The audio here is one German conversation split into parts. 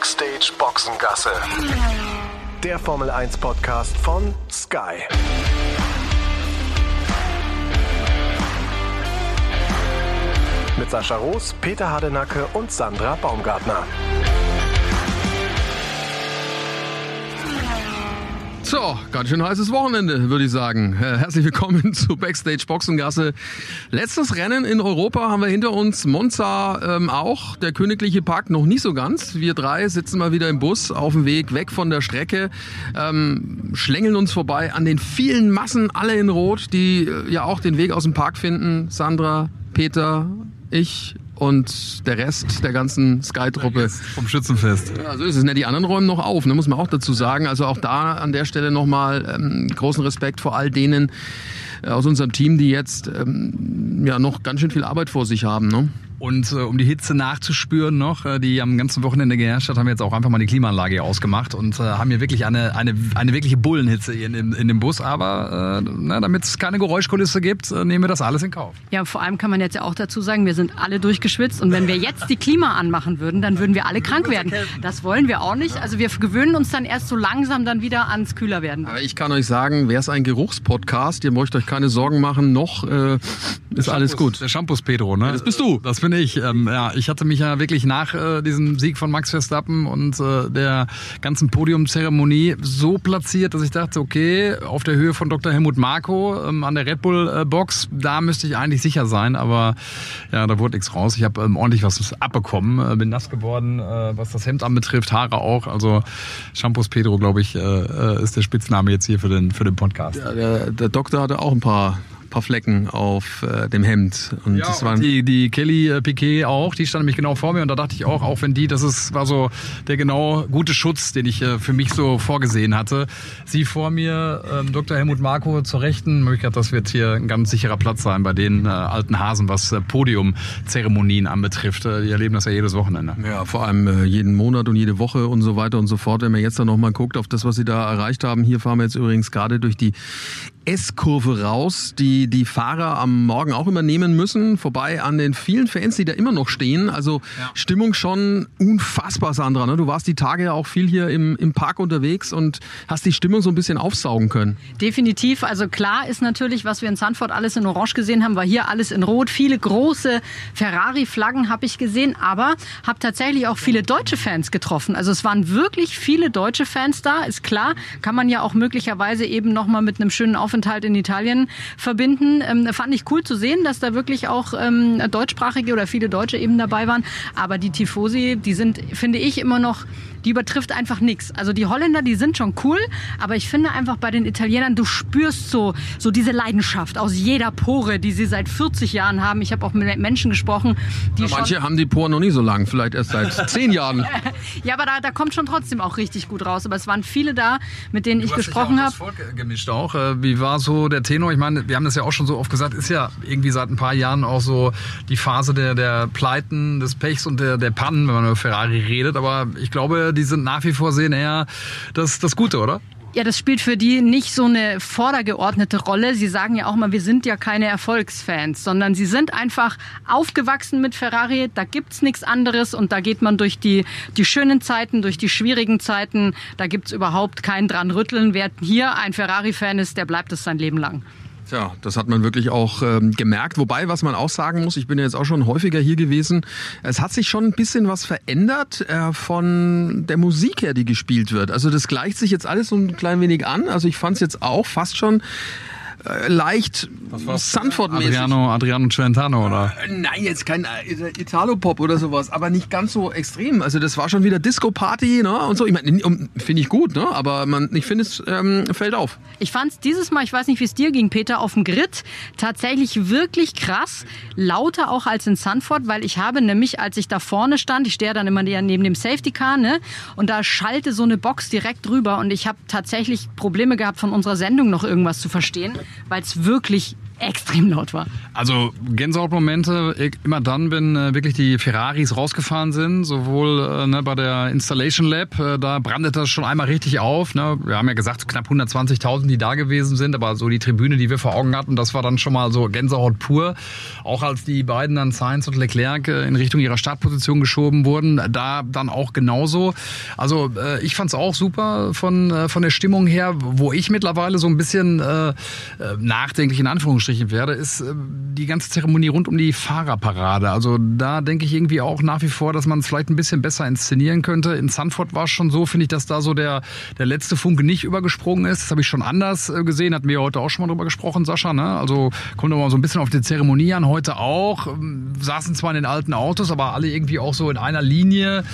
Backstage Boxengasse. Der Formel 1 Podcast von Sky. Mit Sascha Roos, Peter Hardenacke und Sandra Baumgartner. So, ganz schön heißes Wochenende, würde ich sagen. Äh, herzlich willkommen zu Backstage Boxengasse. Letztes Rennen in Europa haben wir hinter uns. Monza ähm, auch. Der königliche Park noch nicht so ganz. Wir drei sitzen mal wieder im Bus auf dem Weg weg von der Strecke, ähm, schlängeln uns vorbei an den vielen Massen, alle in Rot, die äh, ja auch den Weg aus dem Park finden. Sandra, Peter, ich und der Rest der ganzen Sky-Truppe. Vom Schützenfest. Ja, so ist es. Ne? Die anderen räumen noch auf, ne? muss man auch dazu sagen. Also auch da an der Stelle nochmal ähm, großen Respekt vor all denen äh, aus unserem Team, die jetzt ähm, ja noch ganz schön viel Arbeit vor sich haben. Ne? Und äh, um die Hitze nachzuspüren noch, äh, die am ganzen Wochenende geherrscht hat, haben wir jetzt auch einfach mal die Klimaanlage hier ausgemacht und äh, haben hier wirklich eine, eine, eine wirkliche Bullenhitze hier in, in, in dem Bus. Aber äh, damit es keine Geräuschkulisse gibt, äh, nehmen wir das alles in Kauf. Ja, vor allem kann man jetzt ja auch dazu sagen, wir sind alle durchgeschwitzt und wenn wir jetzt die Klima anmachen würden, dann würden wir alle krank werden. Das wollen wir auch nicht. Also wir gewöhnen uns dann erst so langsam dann wieder ans kühler werden. Aber ich kann euch sagen, wer ist ein Geruchspodcast? Ihr möchtet euch keine Sorgen machen, noch äh, ist alles gut. Der Shampoos Pedro, ne? Das bist du. Das bin ich. Ähm, ja, ich hatte mich ja wirklich nach äh, diesem Sieg von Max Verstappen und äh, der ganzen Podiumzeremonie so platziert, dass ich dachte, okay, auf der Höhe von Dr. Helmut Marko ähm, an der Red Bull äh, Box, da müsste ich eigentlich sicher sein, aber ja, da wurde nichts raus. Ich habe ähm, ordentlich was abbekommen, äh, bin nass geworden, äh, was das Hemd anbetrifft, Haare auch. Also Shampoos Pedro, glaube ich, äh, ist der Spitzname jetzt hier für den für den Podcast. Ja, der, der Doktor hatte auch ein paar paar Flecken auf äh, dem Hemd. Und ja, das waren die, die Kelly äh, Piquet auch, die stand nämlich genau vor mir und da dachte ich auch, auch wenn die, das ist, war so der genau gute Schutz, den ich äh, für mich so vorgesehen hatte. Sie vor mir, ähm, Dr. Helmut Marko zur Rechten, ich gedacht, das wird hier ein ganz sicherer Platz sein bei den äh, alten Hasen, was äh, Podiumzeremonien anbetrifft. Äh, die erleben das ja jedes Wochenende. Ja, vor allem äh, jeden Monat und jede Woche und so weiter und so fort. Wenn man jetzt dann nochmal guckt auf das, was sie da erreicht haben. Hier fahren wir jetzt übrigens gerade durch die S-Kurve raus, die die Fahrer am Morgen auch immer nehmen müssen, vorbei an den vielen Fans, die da immer noch stehen. Also ja. Stimmung schon unfassbar, Sandra. Ne? Du warst die Tage ja auch viel hier im, im Park unterwegs und hast die Stimmung so ein bisschen aufsaugen können. Definitiv. Also klar ist natürlich, was wir in Sanford alles in Orange gesehen haben, war hier alles in Rot. Viele große Ferrari-Flaggen habe ich gesehen, aber habe tatsächlich auch viele deutsche Fans getroffen. Also es waren wirklich viele deutsche Fans da, ist klar. Kann man ja auch möglicherweise eben nochmal mit einem schönen Aufenthalt Aufenthalt in Italien verbinden. Ähm, fand ich cool zu sehen, dass da wirklich auch ähm, deutschsprachige oder viele Deutsche eben dabei waren. Aber die Tifosi, die sind, finde ich, immer noch die übertrifft einfach nichts. Also die Holländer, die sind schon cool, aber ich finde einfach bei den Italienern, du spürst so, so diese Leidenschaft aus jeder Pore, die sie seit 40 Jahren haben. Ich habe auch mit Menschen gesprochen, die ja, Manche haben die Poren noch nie so lang, vielleicht erst seit 10 Jahren. ja, aber da, da kommt schon trotzdem auch richtig gut raus. Aber es waren viele da, mit denen du ich gesprochen habe. gemischt auch. Äh, wie war so der Tenor? Ich meine, wir haben das ja auch schon so oft gesagt, ist ja irgendwie seit ein paar Jahren auch so die Phase der, der Pleiten, des Pechs und der, der Pannen, wenn man über Ferrari redet. Aber ich glaube, die sind nach wie vor sehen eher das, das Gute, oder? Ja, das spielt für die nicht so eine vordergeordnete Rolle. Sie sagen ja auch mal, wir sind ja keine Erfolgsfans, sondern sie sind einfach aufgewachsen mit Ferrari. Da gibt's nichts anderes und da geht man durch die, die schönen Zeiten, durch die schwierigen Zeiten. Da gibt's überhaupt keinen dran rütteln. Wer hier ein Ferrari-Fan ist, der bleibt es sein Leben lang. Tja, das hat man wirklich auch ähm, gemerkt. Wobei, was man auch sagen muss, ich bin ja jetzt auch schon häufiger hier gewesen, es hat sich schon ein bisschen was verändert äh, von der Musik her, die gespielt wird. Also das gleicht sich jetzt alles so ein klein wenig an. Also ich fand es jetzt auch fast schon äh, leicht Sanford-mäßig. Adriano, Adriano Celentano, oder? Äh, nein, jetzt kein äh, Italo-Pop oder sowas, aber nicht ganz so extrem. Also das war schon wieder Disco-Party ne? und so. Ich meine, finde ich gut, ne? aber man, ich finde, es ähm, fällt auf. Ich fand es dieses Mal, ich weiß nicht, wie es dir ging, Peter, auf dem Grid tatsächlich wirklich krass. Lauter auch als in Sanford, weil ich habe nämlich, als ich da vorne stand, ich stehe dann immer neben dem Safety-Car, ne? und da schallte so eine Box direkt drüber und ich habe tatsächlich Probleme gehabt, von unserer Sendung noch irgendwas zu verstehen weil es wirklich extrem laut war. Also Gänsehautmomente immer dann, wenn äh, wirklich die Ferraris rausgefahren sind, sowohl äh, ne, bei der Installation Lab, äh, da brandet das schon einmal richtig auf. Ne? Wir haben ja gesagt, knapp 120.000, die da gewesen sind, aber so die Tribüne, die wir vor Augen hatten, das war dann schon mal so Gänsehaut pur. Auch als die beiden dann Sainz und Leclerc äh, in Richtung ihrer Startposition geschoben wurden, da dann auch genauso. Also äh, ich fand es auch super von, äh, von der Stimmung her, wo ich mittlerweile so ein bisschen nachdenklich in Anführungsstrichen werde, ist äh, die ganze Zeremonie rund um die Fahrerparade. Also da denke ich irgendwie auch nach wie vor, dass man es vielleicht ein bisschen besser inszenieren könnte. In Sanford war es schon so, finde ich, dass da so der, der letzte Funke nicht übergesprungen ist. Das habe ich schon anders äh, gesehen, hatten wir heute auch schon mal drüber gesprochen, Sascha. Ne? Also kommt aber so ein bisschen auf die Zeremonie an. Heute auch. Ähm, saßen zwar in den alten Autos, aber alle irgendwie auch so in einer Linie.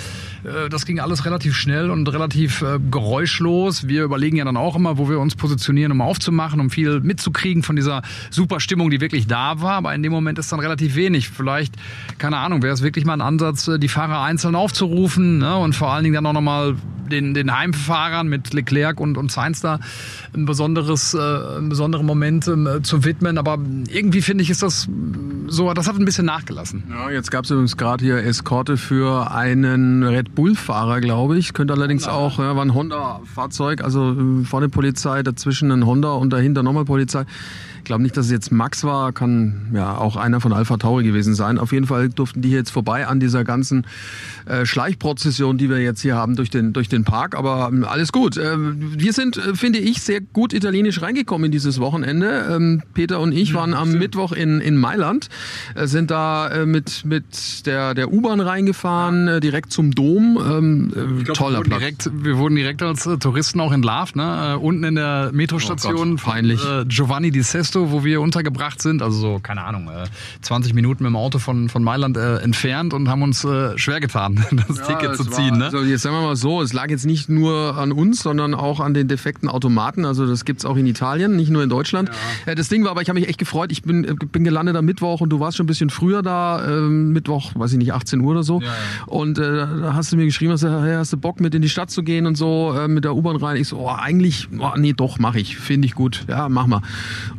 Äh, das ging alles relativ schnell und relativ geräuschlos. Wir überlegen ja dann auch immer, wo wir uns positionieren, um aufzumachen, um viel mitzukriegen von dieser super Stimmung, die wirklich da war. Aber in dem Moment ist dann relativ wenig. Vielleicht, keine Ahnung, wäre es wirklich mal ein Ansatz, äh, die Fahrer einzeln aufzurufen ne? und vor allen Dingen dann auch nochmal den, den Heimfahrern mit Leclerc und, und Sainz da ein besonderes, äh, einen besonderen Moment äh, zu widmen. Aber irgendwie finde ich, ist das so, das hat ein bisschen nachgelassen. Ja, jetzt gab es übrigens gerade hier Eskorte für einen Red Bull-Fahrer, glaube ich. Könnte allerdings Honda. auch, ja, war ein Honda-Fahrzeug, also äh, vorne Polizei, dazwischen ein Honda und dahinter nochmal Polizei glaube nicht, dass es jetzt Max war, kann ja auch einer von Alpha Tauri gewesen sein. Auf jeden Fall durften die jetzt vorbei an dieser ganzen äh, Schleichprozession, die wir jetzt hier haben durch den, durch den Park. Aber ähm, alles gut. Äh, wir sind, äh, finde ich, sehr gut italienisch reingekommen in dieses Wochenende. Ähm, Peter und ich waren am Mittwoch in, in Mailand, äh, sind da äh, mit, mit der, der U-Bahn reingefahren, äh, direkt zum Dom. Ähm, äh, glaub, toller wir Platz. Direkt, wir wurden direkt als äh, Touristen auch entlarvt. Ne? Äh, unten in der Metrostation oh Gott, peinlich. Äh, Giovanni Di Sesto Sesto, wo wir untergebracht sind, also so, keine Ahnung, äh, 20 Minuten mit dem Auto von, von Mailand äh, entfernt und haben uns äh, schwer getan, das ja, Ticket zu ziehen. War, ne? Also jetzt sagen wir mal so, es lag jetzt nicht nur an uns, sondern auch an den defekten Automaten. Also das gibt es auch in Italien, nicht nur in Deutschland. Ja. Äh, das Ding war aber, ich habe mich echt gefreut. Ich bin, äh, bin gelandet am Mittwoch und du warst schon ein bisschen früher da, äh, Mittwoch, weiß ich nicht, 18 Uhr oder so. Ja, und äh, da hast du mir geschrieben, hast du, hey, hast du Bock mit in die Stadt zu gehen und so, mit der U-Bahn rein. Ich so, oh, eigentlich, oh, nee, doch, mache ich. Finde ich gut. Ja, mach mal.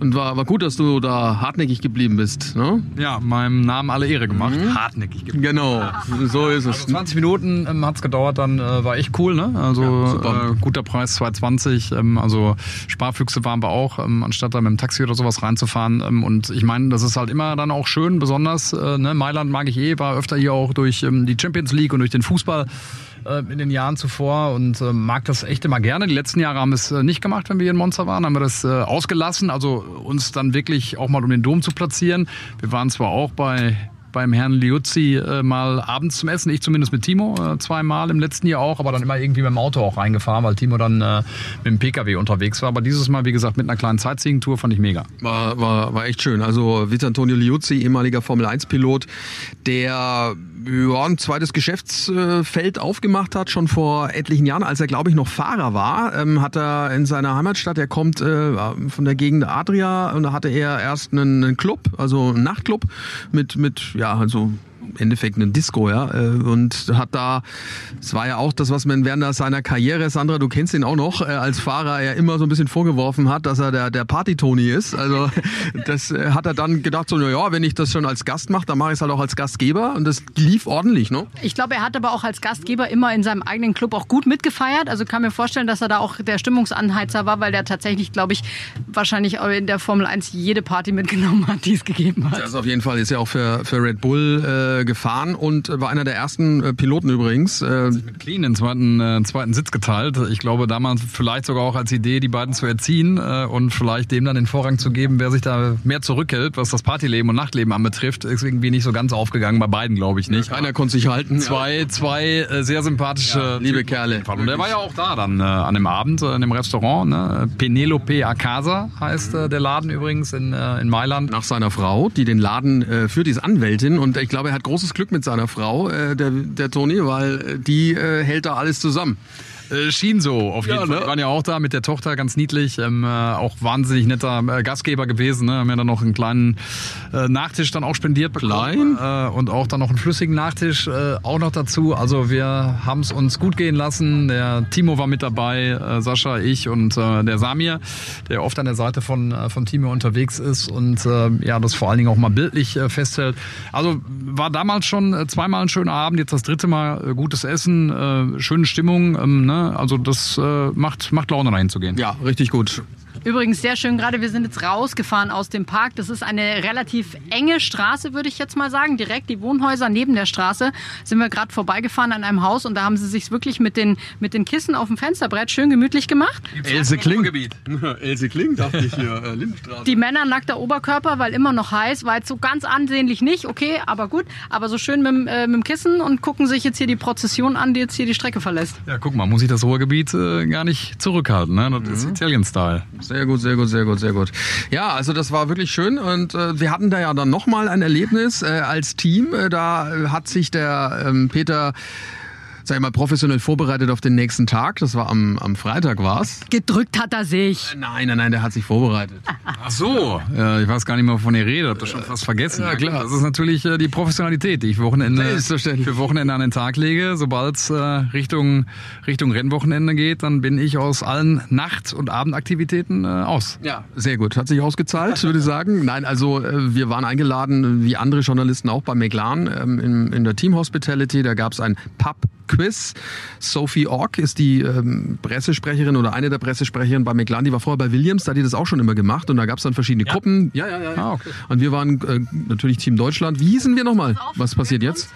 Und war, war gut, dass du da da hartnäckig geblieben bist. Ne? Ja, meinem Namen alle Ehre gemacht. Mhm. Hartnäckig geblieben. Genau, so ist es. Also 20 Minuten ähm, hat es gedauert, dann äh, war echt cool. Ne? Also ja, äh, guter Preis, 2,20. Ähm, also Sparfüchse waren wir auch, ähm, anstatt da mit dem Taxi oder sowas reinzufahren. Ähm, und ich meine, das ist halt immer dann auch schön, besonders äh, ne? Mailand mag ich eh, war öfter hier auch durch ähm, die Champions League und durch den Fußball äh, in den Jahren zuvor und äh, mag das echt immer gerne. Die letzten Jahre haben wir es äh, nicht gemacht, wenn wir in Monster waren, haben wir das äh, ausgelassen, also uns dann wirklich auch mal um den Dom zu platzieren. Wir waren zwar auch bei beim Herrn Liuzzi äh, mal abends zum Essen. Ich zumindest mit Timo äh, zweimal im letzten Jahr auch, aber dann immer irgendwie mit dem Auto auch reingefahren, weil Timo dann äh, mit dem Pkw unterwegs war. Aber dieses Mal, wie gesagt, mit einer kleinen Sightseeing-Tour fand ich mega. War, war, war echt schön. Also Vitantonio Liuzzi, ehemaliger Formel-1-Pilot, der ja, ein zweites Geschäftsfeld aufgemacht hat, schon vor etlichen Jahren, als er, glaube ich, noch Fahrer war, ähm, hat er in seiner Heimatstadt, er kommt äh, von der Gegend Adria und da hatte er erst einen, einen Club, also einen Nachtclub mit, mit ja, also Endeffekt eine Disco, ja, äh, und hat da, es war ja auch das, was man während seiner Karriere, Sandra, du kennst ihn auch noch, äh, als Fahrer er immer so ein bisschen vorgeworfen hat, dass er der, der Party-Tony ist. Also das äh, hat er dann gedacht, so, na ja, wenn ich das schon als Gast mache, dann mache ich es halt auch als Gastgeber und das lief ordentlich, ne? Ich glaube, er hat aber auch als Gastgeber immer in seinem eigenen Club auch gut mitgefeiert. Also kann mir vorstellen, dass er da auch der Stimmungsanheizer war, weil der tatsächlich, glaube ich, wahrscheinlich in der Formel 1 jede Party mitgenommen hat, die es gegeben hat. Das auf jeden Fall ist ja auch für, für Red Bull äh, gefahren und war einer der ersten äh, Piloten übrigens. Äh, mit Clean den zweiten, äh, zweiten Sitz geteilt. Ich glaube damals vielleicht sogar auch als Idee, die beiden zu erziehen äh, und vielleicht dem dann den Vorrang zu geben, wer sich da mehr zurückhält, was das Partyleben und Nachtleben anbetrifft, ist irgendwie nicht so ganz aufgegangen, bei beiden glaube ich nicht. Ja, keiner konnte sich halten. Zwei, zwei äh, sehr sympathische ja, liebe Kerle. Und der war ja auch da dann äh, an dem Abend äh, in dem Restaurant. Ne? Penelope Acasa heißt äh, der Laden übrigens in, äh, in Mailand. Nach seiner Frau, die den Laden äh, führt, die ist Anwältin und ich glaube, er hat großes Glück mit seiner Frau, äh, der, der Toni, weil äh, die äh, hält da alles zusammen. Äh, schien so, auf jeden Ja, Fall. ne? Wir waren ja auch da mit der Tochter, ganz niedlich. Ähm, äh, auch wahnsinnig netter äh, Gastgeber gewesen. Ne? Haben ja dann noch einen kleinen Nachtisch dann auch spendiert bekommen. Äh, und auch dann noch einen flüssigen Nachtisch auch noch dazu. Also wir haben es uns gut gehen lassen. Der Timo war mit dabei, Sascha, ich und der Samir, der oft an der Seite von, von Timo unterwegs ist und ja, das vor allen Dingen auch mal bildlich festhält. Also war damals schon zweimal ein schöner Abend, jetzt das dritte Mal gutes Essen, schöne Stimmung. Ähm, ne? Also das äh, macht, macht Laune, dahin zu gehen. Ja, richtig gut. Übrigens sehr schön, gerade wir sind jetzt rausgefahren aus dem Park. Das ist eine relativ enge Straße, würde ich jetzt mal sagen. Direkt die Wohnhäuser neben der Straße sind wir gerade vorbeigefahren an einem Haus und da haben sie sich wirklich mit den, mit den Kissen auf dem Fensterbrett schön gemütlich gemacht. Else Kling. Else Kling, dachte ich hier. Äh, Lindenstraße. Die Männer nackter Oberkörper, weil immer noch heiß, war jetzt so ganz ansehnlich nicht, okay, aber gut. Aber so schön mit, dem, äh, mit dem Kissen und gucken sich jetzt hier die Prozession an, die jetzt hier die Strecke verlässt. Ja, guck mal, muss ich das Ruhrgebiet äh, gar nicht zurückhalten. Ne? Das Mhm. ist Italien-Style. Sehr gut, sehr gut, sehr gut, sehr gut. Ja, also das war wirklich schön und äh, wir hatten da ja dann nochmal ein Erlebnis äh, als Team. Äh, da hat sich der ähm, Peter sag ich mal, professionell vorbereitet auf den nächsten Tag. Das war am, am Freitag war's. Gedrückt hat er sich. Nein, nein, nein, der hat sich vorbereitet. Ach so. Ja, ich weiß gar nicht mehr, wovon ihr redet. Hab das schon fast vergessen. Ja, klar. Das ist natürlich äh, die Professionalität, die ich Wochenende, für Wochenende an den Tag lege. Sobald es äh, Richtung, Richtung Rennwochenende geht, dann bin ich aus allen Nacht- und Abendaktivitäten äh, aus. Ja, sehr gut. Hat sich ausgezahlt, würde ich sagen. Nein, also äh, wir waren eingeladen, wie andere Journalisten auch bei McLaren ähm, in, in der Team Hospitality. Da gab es ein Pub-Quiz. Sophie Ork ist die ähm, Pressesprecherin oder eine der Pressesprecherinnen bei McLaren. Die war vorher bei Williams, da hat die das auch schon immer gemacht. Und da gab es dann verschiedene Gruppen. Ja, ja, ja. ja. Ah, okay. Und wir waren äh, natürlich Team Deutschland. Wie hießen wir nochmal? Was passiert jetzt?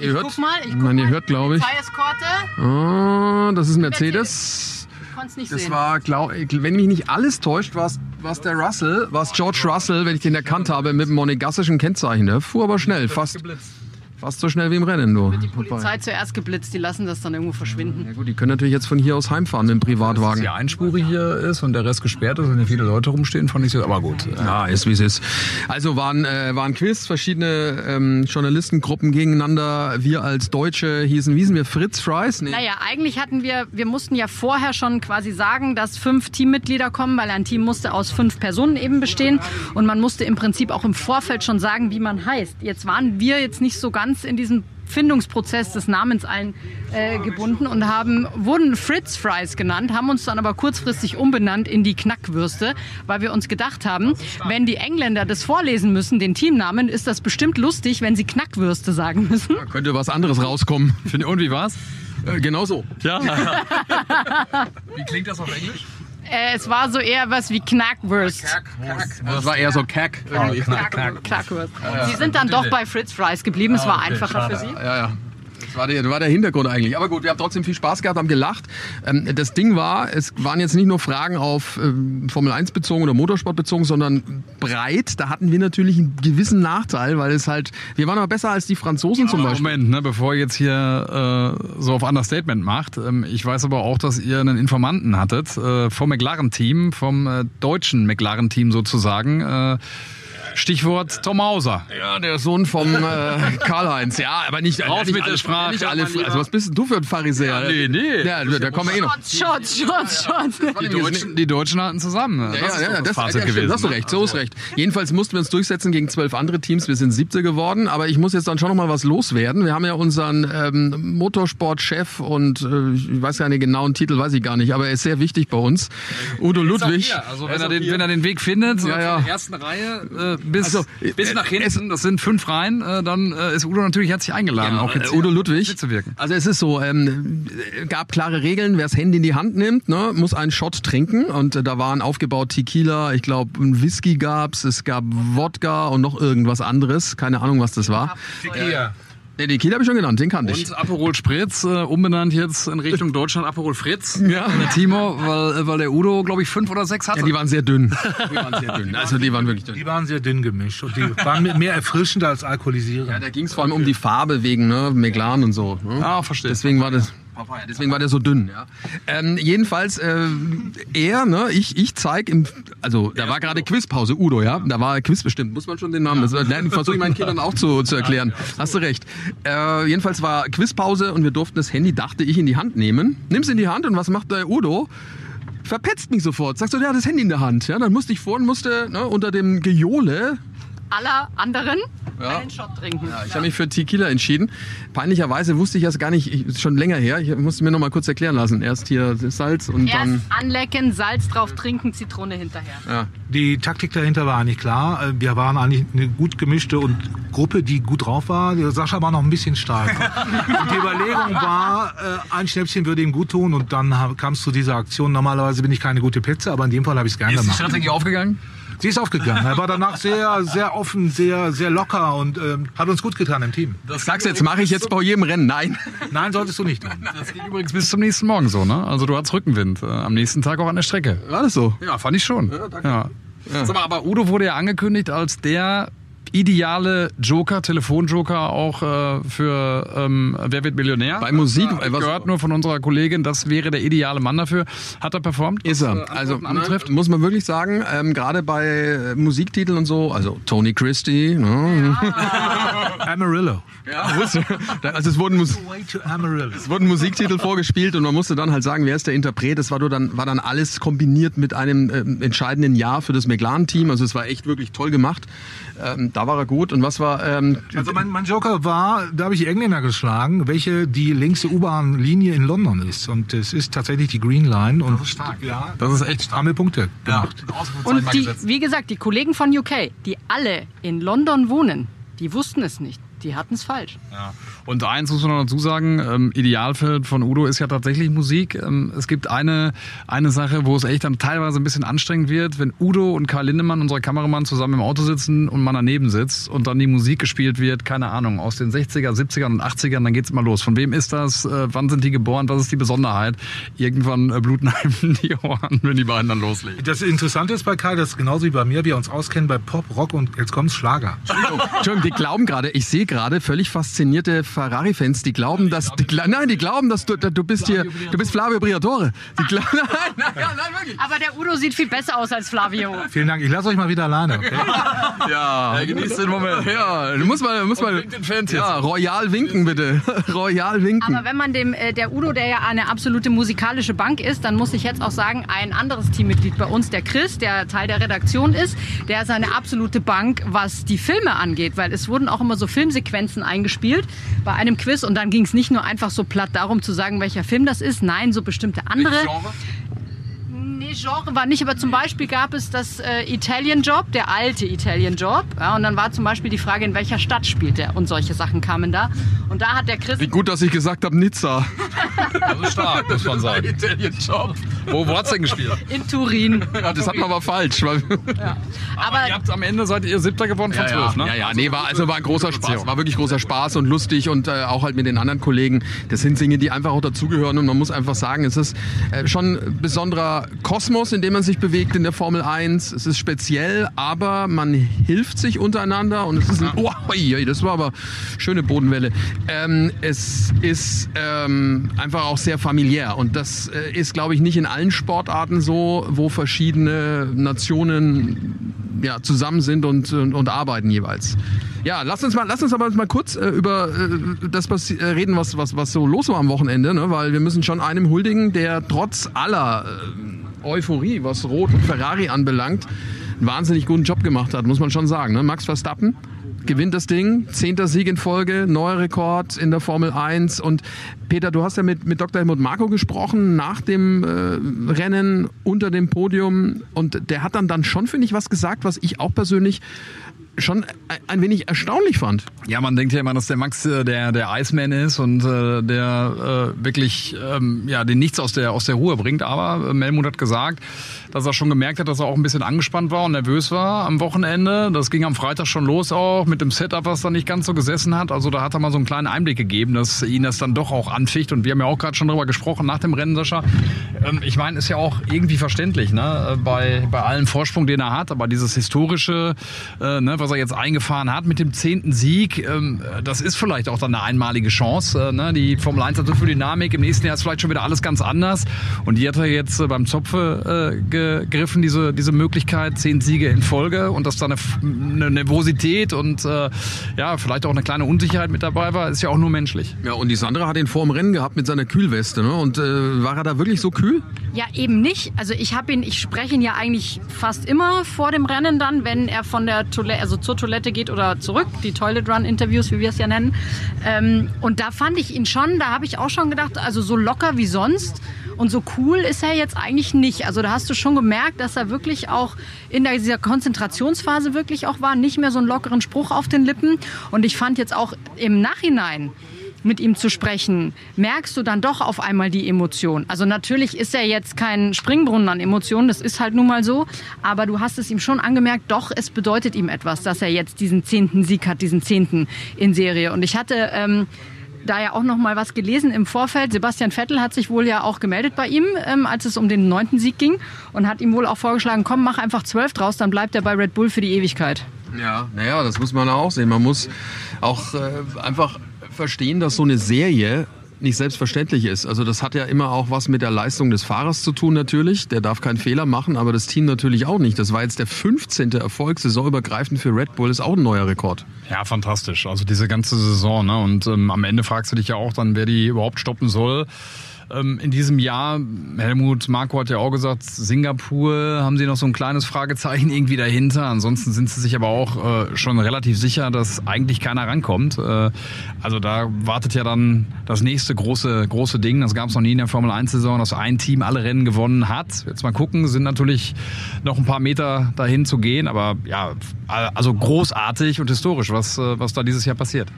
Ihr hört, Guck mal, ich guck Nein, ihr mal. hört, glaube ich. Oh, das ist ein Mercedes. Ich konnte es nicht Das sehen. war, glaub, wenn mich nicht alles täuscht, war es der Russell, war es George Russell, wenn ich den erkannt habe, mit dem monegassischen Kennzeichen. Der fuhr aber schnell, fast, fast so schnell wie im Rennen. Du. die Polizei zuerst geblitzt, die lassen das dann irgendwo verschwinden. Ja gut, die können natürlich jetzt von hier aus heimfahren mit dem Privatwagen. Die Einspurig hier ist und der Rest gesperrt ist und hier viele Leute rumstehen, fand ich so. Aber gut. Ja, ist wie es ist. Also waren, äh, waren Quiz, verschiedene ähm, Journalistengruppen gegeneinander. Wir als Deutsche hießen, wie hießen wir? Fritz Fries? Nee. Naja, eigentlich hatten wir, wir mussten ja vorher schon quasi sagen, dass fünf Teammitglieder kommen, weil ein Team musste aus fünf Personen eben bestehen. Und man musste im Prinzip auch im Vorfeld schon sagen, wie man heißt. Jetzt waren wir jetzt nicht so ganz in diesem Findungsprozess des Namens ein, äh, gebunden und haben, wurden Fritz Fries genannt, haben uns dann aber kurzfristig umbenannt in die Knackwürste, weil wir uns gedacht haben, wenn die Engländer das vorlesen müssen, den Teamnamen, ist das bestimmt lustig, wenn sie Knackwürste sagen müssen. Könnte was anderes rauskommen. Und wie war's? Äh, genau so. Ja. wie klingt das auf Englisch? Äh, es war so eher was wie Knackwurst. Das war eher so Kack. Knackwurst. Sie sind dann doch bei Fritz Fries geblieben. Es war einfacher für sie. Ja, ja. Das war, der, das war der Hintergrund eigentlich. Aber gut, wir haben trotzdem viel Spaß gehabt, haben gelacht. Ähm, das Ding war, es waren jetzt nicht nur Fragen auf ähm, Formel 1 bezogen oder Motorsport bezogen, sondern breit. Da hatten wir natürlich einen gewissen Nachteil, weil es halt, wir waren aber besser als die Franzosen zum Beispiel. Moment, ne, bevor ihr jetzt hier äh, so auf Understatement macht. Ähm, ich weiß aber auch, dass ihr einen Informanten hattet äh, vom McLaren-Team, vom äh, deutschen McLaren-Team sozusagen. Äh, Stichwort Tom Hauser. Ja, der Sohn vom äh, Karl-Heinz. Ja, aber nicht, Raus nicht mit der alle, Sprache, Nicht alle, also was bist denn du für ein Pharisäer? Ja, nee, nee. Ja, da kommen wir eh noch. Shots, Shots, Shots. Die Deutschen, die Deutschen halten zusammen. Ja, das ist ja, ja, das das, Fazit ja, gewesen. hast du recht, so ist recht. Jedenfalls mussten wir uns durchsetzen gegen zwölf andere Teams. Wir sind siebte geworden, aber ich muss jetzt dann schon noch mal was loswerden. Wir haben ja unseren ähm, Motorsportchef und äh, ich weiß ja den genauen Titel, weiß ich gar nicht, aber er ist sehr wichtig bei uns. Udo Ludwig. Also wenn er, den, wenn er den Weg findet, Ja, ja, ja. von der ersten Reihe äh, bis, Also, bis äh, nach hinten, das sind fünf Reihen, äh, dann äh, ist Udo natürlich herzlich eingeladen, auch jetzt äh, Udo Ludwig. mitzuwirken. Also es ist so, ähm, gab klare Regeln, wer das Handy in die Hand nimmt, ne, muss einen Shot trinken und äh, da waren aufgebaut Tequila, ich glaube ein Whisky gab's, es gab Wodka und noch irgendwas anderes, keine Ahnung was das war. Den Tequila habe ich schon genannt, den kannte ich. Und Aperol Spritz, äh, umbenannt jetzt in Richtung Deutschland Aperol Fritz. Ja. Der Timo, weil, äh, weil der Udo, glaube ich, fünf oder sechs hatte. Ja, die waren sehr dünn. Die waren sehr dünn. Also die waren wirklich dünn. Die waren sehr dünn gemischt und die waren mit mehr erfrischend als alkoholisierend. Ja, da ging es vor allem um die Farbe wegen ne, McLaren und so. Ne? ah, verstehe. Deswegen war das. Papaya, deswegen war der so dünn. Ja. Ähm, jedenfalls, äh, er, ne, ich, ich zeig im, also da war gerade Quizpause, Udo, ja, da war Quiz bestimmt, muss man schon den Namen, das versuche ich meinen Kindern auch zu, zu erklären. Hast du recht. Äh, jedenfalls war Quizpause und wir durften das Handy, dachte ich, in die Hand nehmen. Nimm's in die Hand und was macht der Udo? Verpetzt mich sofort. Sagst du, der hat das Handy in der Hand. Ja, dann musste ich vorhin, musste ne, unter dem Gejohle Aller anderen Ja. einen Shot trinken. Ja, ich habe mich für Tequila entschieden. Peinlicherweise wusste ich das gar nicht, ich, ist schon länger her. Ich musste mir noch mal kurz erklären lassen. Erst hier Salz und dann. Erst anlecken, Salz drauf trinken, Zitrone hinterher. Ja. Die Taktik dahinter war eigentlich klar. Äh, Wir waren eigentlich eine gut gemischte und Gruppe, die gut drauf war. Sascha war noch ein bisschen stark. und die Überlegung war, äh, ein Schnäppchen würde ihm gut tun und dann kam es zu dieser Aktion. Normalerweise bin ich keine gute Pizza, aber in dem Fall habe ich es gern Ist die gemacht. Strategie aufgegangen? Sie ist aufgegangen. Er war danach sehr, sehr offen, sehr, sehr locker und ähm, hat uns gut getan im Team. Das sagst du jetzt, mache ich jetzt bei jedem Rennen. Nein. Nein, solltest du nicht tun. Das ging übrigens bis zum nächsten Morgen so, ne? Also du hattest Rückenwind. Äh, am nächsten Tag auch an der Strecke. War das so? Ja, fand ich schon. Ja, Sag mal, aber Udo wurde ja angekündigt als der ideale Joker, Telefonjoker auch äh, für ähm, Wer wird Millionär? Bei Musik, Ja, äh, was- gehört nur von unserer Kollegin, das wäre der ideale Mann dafür. Hat er performt? Ist was, äh, er. Also anbetrifft? muss man wirklich sagen, ähm, gerade bei äh, Musiktiteln und so, also Tony Christie, ne? Amarillo. ja. wusste- also es wurden, Amarillo. es wurden Musiktitel vorgespielt und man musste dann halt sagen, wer ist der Interpret. Das war, dann, war dann alles kombiniert mit einem ähm, entscheidenden Jahr für das McLaren-Team. Also es war echt wirklich toll gemacht. Ähm, da war er gut. Und was war... Ähm, Also mein, mein Joker war, da habe ich die Engländer geschlagen, welche die längste U-Bahn-Linie in London ist. Und es ist tatsächlich die Green Line. Und das ist stark. Ja, Das ist echt stark. Punkte gemacht. Und die, wie gesagt, die Kollegen von UK, die alle in London wohnen, die wussten es nicht. Die hatten es falsch. Ja. Und eins muss man noch dazu sagen, ähm, Idealfeld von Udo ist ja tatsächlich Musik. Ähm, es gibt eine, eine Sache, wo es echt dann teilweise ein bisschen anstrengend wird, wenn Udo und Karl Lindemann, unser Kameramann, zusammen im Auto sitzen und man daneben sitzt und dann die Musik gespielt wird, keine Ahnung, aus den 60er, 70ern und 80ern, dann geht's immer los. Von wem ist das? Äh, wann sind die geboren? Was ist die Besonderheit? Irgendwann äh, bluten einem die Ohren, wenn die beiden dann loslegen. Das Interessante ist bei Karl, das ist genauso wie bei mir, wir uns auskennen bei Pop, Rock und jetzt kommt's Schlager. Entschuldigung, die glauben gerade, ich sehe gerade völlig faszinierte Ferrari-Fans, die glauben, dass, die, gla- nein, die glauben, dass du, du bist hier, du bist Flavio Briatore. Die nein, nein, nein, nein, wirklich. Aber der Udo sieht viel besser aus als Flavio. Vielen Dank, ich lasse euch mal wieder alleine. Okay? Ja, genießt den Moment. Ja, du musst mal, musst mal, ja, royal winken bitte, royal winken. Aber wenn man dem, äh, der Udo, der ja eine absolute musikalische Bank ist, dann muss ich jetzt auch sagen, ein anderes Teammitglied bei uns, der Chris, der Teil der Redaktion ist, der ist eine absolute Bank, was die Filme angeht, weil es wurden auch immer so Filmsequenzen eingespielt bei einem Quiz und dann ging es nicht nur einfach so platt darum zu sagen, welcher Film das ist, nein, so bestimmte andere. Nee, Genre war nicht, aber zum Beispiel gab es das äh, Italian Job, der alte Italian Job. Ja, und dann war zum Beispiel die Frage, in welcher Stadt spielt er? Und solche Sachen kamen da. Und da hat der Chris Wie gut, dass ich gesagt habe Nizza. Das ist stark, muss man sagen. Italian Job. Wo, wo hat's denn gespielt? in Turin. Ja, das hat man aber falsch. Weil Aber Ihr habt am Ende seid ihr Siebter geworden von zwölf, ne? Ja, ja, nee, war, also war ein großer Spaß. War wirklich großer Spaß und lustig und äh, auch halt mit den anderen Kollegen. Das sind Dinge, die einfach auch dazugehören und man muss einfach sagen, es ist äh, schon ein besonderer Kosmos, in dem man sich bewegt in der Formel 1. Es ist speziell, aber man hilft sich untereinander und es ist ein, oh, das war aber schöne Bodenwelle. Ähm, es ist ähm, einfach auch sehr familiär und das äh, ist, glaube ich, nicht in allen Sportarten so, wo verschiedene Nationen ja, zusammen sind und, und, und arbeiten jeweils. Ja, lass uns mal, lass uns aber mal kurz äh, über äh, das was, äh, reden, was, was, was so los war am Wochenende, ne? weil wir müssen schon einem huldigen, der trotz aller äh, Euphorie, was Rot und Ferrari anbelangt, einen wahnsinnig guten Job gemacht hat, muss man schon sagen. Ne? Max Verstappen gewinnt das Ding, zehnter Sieg in Folge, neuer Rekord in der Formel 1 und Peter, du hast ja mit, mit Dr. Helmut Marko gesprochen nach dem äh, Rennen unter dem Podium und der hat dann dann schon, finde ich, was gesagt, was ich auch persönlich schon ein- wenig erstaunlich fand. Ja, man denkt ja immer, dass der Max äh, der, der Iceman ist und äh, der äh, wirklich ähm, ja, den nichts aus der, aus der Ruhe bringt. Aber äh, Melmut hat gesagt, dass er schon gemerkt hat, dass er auch ein bisschen angespannt war und nervös war am Wochenende. Das ging am Freitag schon los auch mit dem Setup, was da nicht ganz so gesessen hat. Also da hat er mal so einen kleinen Einblick gegeben, dass ihn das dann doch auch anficht. Und wir haben ja auch gerade schon drüber gesprochen nach dem Rennen, Sascha. Ähm, ich meine, ist ja auch irgendwie verständlich, ne? Äh, bei, bei allem Vorsprung, den er hat, aber dieses historische, äh, ne, was er jetzt eingefahren hat mit dem zehnten Sieg, ähm, das ist vielleicht auch dann eine einmalige Chance. Äh, ne? Die Formel 1 hat so viel Dynamik, im nächsten Jahr ist vielleicht schon wieder alles ganz anders. Und die hat er jetzt beim Zopfe äh, gegriffen, diese, diese Möglichkeit, zehn Siege in Folge und dass da eine, eine Nervosität und äh, ja, vielleicht auch eine kleine Unsicherheit mit dabei war, ist ja auch nur menschlich. Ja, und die Sandra hat ihn vor dem Rennen gehabt mit seiner Kühlweste, ne? Und äh, war er da wirklich so kühl? Ja, eben nicht. Also ich habe ihn, ich spreche ihn ja eigentlich fast immer vor dem Rennen dann, wenn er von der Toilette, also zur Toilette geht oder zurück, die Toilet Run Interviews, wie wir es ja nennen. Ähm, und da fand ich ihn schon, da habe ich auch schon gedacht, also so locker wie sonst. Und so cool ist er jetzt eigentlich nicht. Also da hast du schon gemerkt, dass er wirklich auch in dieser Konzentrationsphase wirklich auch war, nicht mehr so einen lockeren Spruch auf den Lippen. Und ich fand jetzt auch im Nachhinein, mit ihm zu sprechen, merkst du dann doch auf einmal die Emotion. Also natürlich ist er jetzt kein Springbrunnen an Emotionen, das ist halt nun mal so, aber du hast es ihm schon angemerkt, doch, es bedeutet ihm etwas, dass er jetzt diesen zehnten Sieg hat, diesen zehnten in Serie. Und ich hatte ähm, da ja auch noch mal was gelesen im Vorfeld. Sebastian Vettel hat sich wohl ja auch gemeldet bei ihm, ähm, als es um den neunten Sieg ging und hat ihm wohl auch vorgeschlagen, komm, mach einfach zwölf draus, dann bleibt er bei Red Bull für die Ewigkeit. Ja, naja, das muss man auch sehen. Man muss auch äh, einfach verstehen, dass so eine Serie nicht selbstverständlich ist. Also das hat ja immer auch was mit der Leistung des Fahrers zu tun natürlich. Der darf keinen Fehler machen, aber das Team natürlich auch nicht. Das war jetzt der 15. Erfolg saisonübergreifend für Red Bull, ist auch ein neuer Rekord. Ja, fantastisch. Also diese ganze Saison. Ne? Und ähm, am Ende fragst du dich ja auch dann, wer die überhaupt stoppen soll in diesem Jahr, Helmut Marco hat ja auch gesagt, Singapur haben sie noch so ein kleines Fragezeichen irgendwie dahinter. Ansonsten sind sie sich aber auch äh, schon relativ sicher, dass eigentlich keiner rankommt. Äh, also da wartet ja dann das nächste große, große Ding. Das gab es noch nie in der Formel 1-Saison, dass ein Team alle Rennen gewonnen hat. Jetzt mal gucken, sind natürlich noch ein paar Meter dahin zu gehen, aber ja, also großartig und historisch, was, äh, was da dieses Jahr passiert.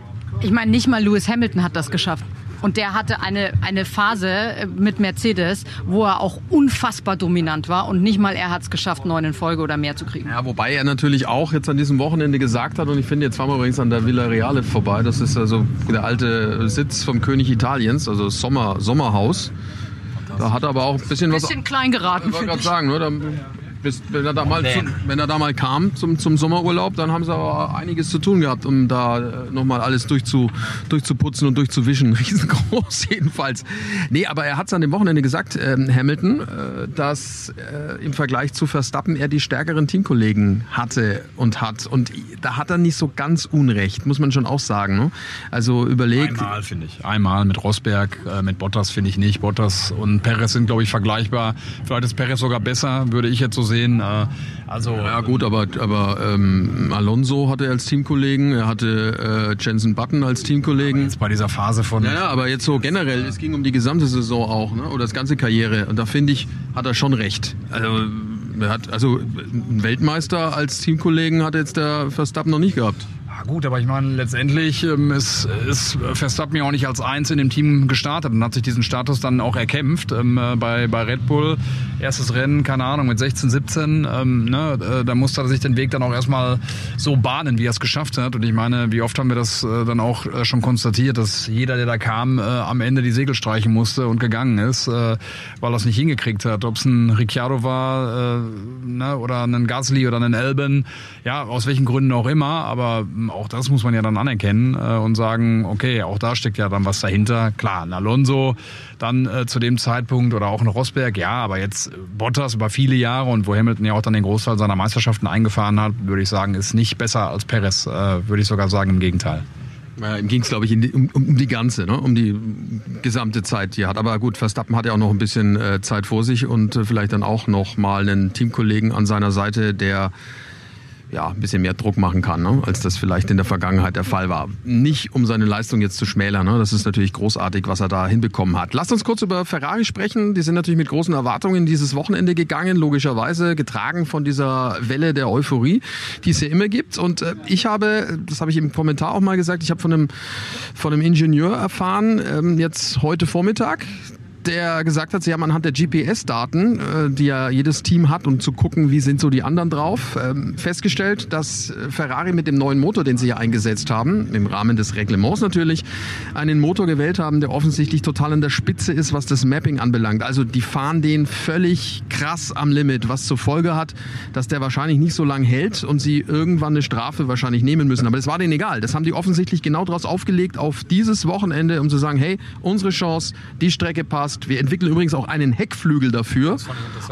Ich meine, nicht mal Lewis Hamilton hat das geschafft. Und der hatte eine, eine Phase äh, mit Mercedes, wo er auch unfassbar dominant war und nicht mal er hat es geschafft, neun in Folge oder mehr zu kriegen. Ja, wobei er natürlich auch jetzt an diesem Wochenende gesagt hat, und ich finde, jetzt fahren wir übrigens an der Villa Reale vorbei, das ist also der alte Sitz vom König Italiens, also Sommer, Sommerhaus. Da hat er aber auch ein bisschen, was... Ein bisschen klein geraten, Ich wollte gerade sagen, ne, da bis, wenn, er da mal zu, wenn er da mal kam zum, zum Sommerurlaub, dann haben sie aber einiges zu tun gehabt, um da äh, nochmal alles durchzu, durchzuputzen und durchzuwischen. Riesengroß jedenfalls. Nee, aber er hat es an dem Wochenende gesagt, äh, Hamilton, äh, dass äh, im Vergleich zu Verstappen er die stärkeren Teamkollegen hatte und hat. Und da hat er nicht so ganz Unrecht, muss man schon auch sagen. Ne? Also überlegt. Einmal finde ich. Einmal mit Rosberg, äh, mit Bottas finde ich nicht. Bottas und Perez sind, glaube ich, vergleichbar. Vielleicht ist Perez sogar besser, würde ich jetzt so sehen sehen. Äh, also ja gut, aber, aber ähm, Alonso hatte er als Teamkollegen, er hatte äh, Jensen Button als Teamkollegen. Jetzt bei dieser Phase von. Ja, ja, aber jetzt so generell, es ging um die gesamte Saison auch, ne? oder das ganze Karriere. Und da finde ich, hat er schon recht. Also, er hat, also einen Weltmeister als Teamkollegen hat jetzt der Verstappen noch nicht gehabt gut, aber ich meine, letztendlich ähm, ist, ist Verstappen ja auch nicht als Eins in dem Team gestartet und hat sich diesen Status dann auch erkämpft. Ähm, äh, bei, bei Red Bull, erstes Rennen, keine Ahnung, mit 16, 17, ähm, ne, äh, da musste er sich den Weg dann auch erstmal so bahnen, wie er es geschafft hat. Und ich meine, wie oft haben wir das äh, dann auch äh, schon konstatiert, dass jeder, der da kam, äh, am Ende die Segel streichen musste und gegangen ist, äh, weil er es nicht hingekriegt hat. Ob es ein Ricciardo war ne, oder ein Gasly oder ein Elben, ja, aus welchen Gründen auch immer, aber auch das muss man ja dann anerkennen äh, und sagen, okay, auch da steckt ja dann was dahinter. Klar, ein Alonso dann äh, zu dem Zeitpunkt oder auch ein Rosberg, ja, aber jetzt Bottas über viele Jahre und wo Hamilton ja auch dann den Großteil seiner Meisterschaften eingefahren hat, würde ich sagen, ist nicht besser als Perez, äh, würde ich sogar sagen, im Gegenteil. Ja, ihm ging es, glaube ich, die, um, um, die ganze, ne? um die gesamte Zeit, die er hat. Aber gut, Verstappen hat ja auch noch ein bisschen äh, Zeit vor sich und äh, vielleicht dann auch noch mal einen Teamkollegen an seiner Seite, der ja, ein bisschen mehr Druck machen kann, ne? als das vielleicht in der Vergangenheit der Fall war. Nicht um seine Leistung jetzt zu schmälern, ne? das ist natürlich großartig, was er da hinbekommen hat. Lasst uns kurz über Ferrari sprechen. Die sind natürlich mit großen Erwartungen dieses Wochenende gegangen, logischerweise getragen von dieser Welle der Euphorie, die es ja immer gibt. Und äh, ich habe, das habe ich im Kommentar auch mal gesagt, ich habe von einem, von einem Ingenieur erfahren, ähm, jetzt heute Vormittag, der gesagt hat, sie haben anhand der GPS-Daten, äh, die ja jedes Team hat, um zu gucken, wie sind so die anderen drauf, ähm, festgestellt, dass äh, Ferrari mit dem neuen Motor, den sie ja eingesetzt haben, im Rahmen des Reglements natürlich, einen Motor gewählt haben, der offensichtlich total an der Spitze ist, was das Mapping anbelangt. Also die fahren den völlig krass am Limit, was zur Folge hat, dass der wahrscheinlich nicht so lang hält und sie irgendwann eine Strafe wahrscheinlich nehmen müssen. Aber das war denen egal. Das haben die offensichtlich genau daraus aufgelegt, auf dieses Wochenende, um zu sagen, hey, unsere Chance, die Strecke passt. Wir entwickeln übrigens auch einen Heckflügel dafür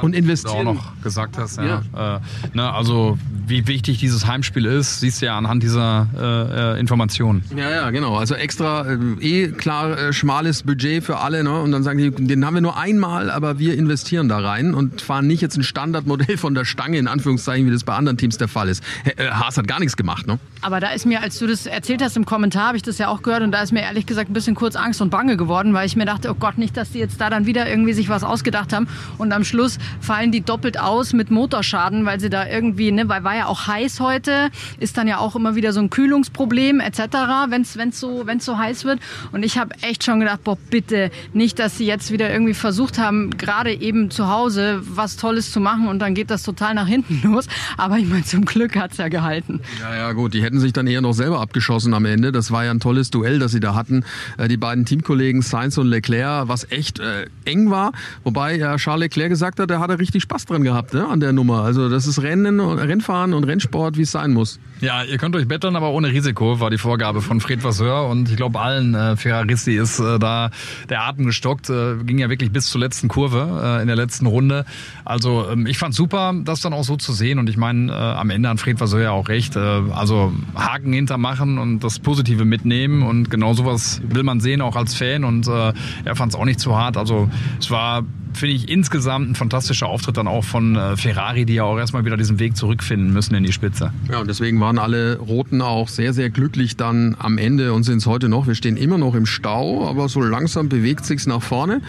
und investieren. Was du auch noch gesagt hast, ja. ja. Äh, ne, also wie wichtig dieses Heimspiel ist, siehst du ja anhand dieser äh, äh Informationen. Ja, ja, genau. Also extra äh, eh klar äh, schmales Budget für alle, ne? Und dann sagen die, den haben wir nur einmal, aber wir investieren da rein und fahren nicht jetzt ein Standardmodell von der Stange in Anführungszeichen, wie das bei anderen Teams der Fall ist. Äh, Haas hat gar nichts gemacht, ne? Aber da ist mir, als du das erzählt hast im Kommentar, habe ich das ja auch gehört und da ist mir ehrlich gesagt ein bisschen kurz Angst und Bange geworden, weil ich mir dachte, oh Gott, nicht, dass die jetzt da dann wieder irgendwie sich was ausgedacht haben und am Schluss fallen die doppelt aus mit Motorschaden, weil sie da irgendwie, ne, weil war ja auch heiß heute, ist dann ja auch immer wieder so ein Kühlungsproblem etc., wenn es so, wenn's so heiß wird. Und ich habe echt schon gedacht, boah, bitte nicht, dass sie jetzt wieder irgendwie versucht haben, gerade eben zu Hause was Tolles zu machen und dann geht das total nach hinten los. Aber ich meine, zum Glück hat es ja gehalten. Ja, ja, gut, die hätten sich dann eher noch selber abgeschossen am Ende. Das war ja ein tolles Duell, das sie da hatten. Äh, die beiden Teamkollegen Sainz und Leclerc, was echt äh, eng war. Wobei ja Charles Leclerc gesagt hat, er hatte richtig Spaß dran gehabt ne, an der Nummer. Also das ist Rennen, Rennfahren und Rennsport, wie es sein muss. Ja, ihr könnt euch betteln, aber ohne Risiko, war die Vorgabe von Fred Vasseur. Und ich glaube, allen äh, Ferraristi ist äh, da der Atem gestockt. Äh, ging ja wirklich bis zur letzten Kurve äh, in der letzten Runde. Also ähm, ich fand super, das dann auch so zu sehen. Und ich meine, äh, am Ende hat Fred Vasseur ja auch recht. Äh, also Haken hintermachen und das Positive mitnehmen. Und genau sowas will man sehen, auch als Fan. Und äh, er fand es auch nicht zu hart. Also es war finde ich insgesamt ein fantastischer Auftritt dann auch von äh, Ferrari, die ja auch erstmal wieder diesen Weg zurückfinden müssen in die Spitze. Ja, und deswegen waren alle Roten auch sehr, sehr glücklich dann am Ende und sind es heute noch. Wir stehen immer noch im Stau, aber so langsam bewegt sich's nach vorne.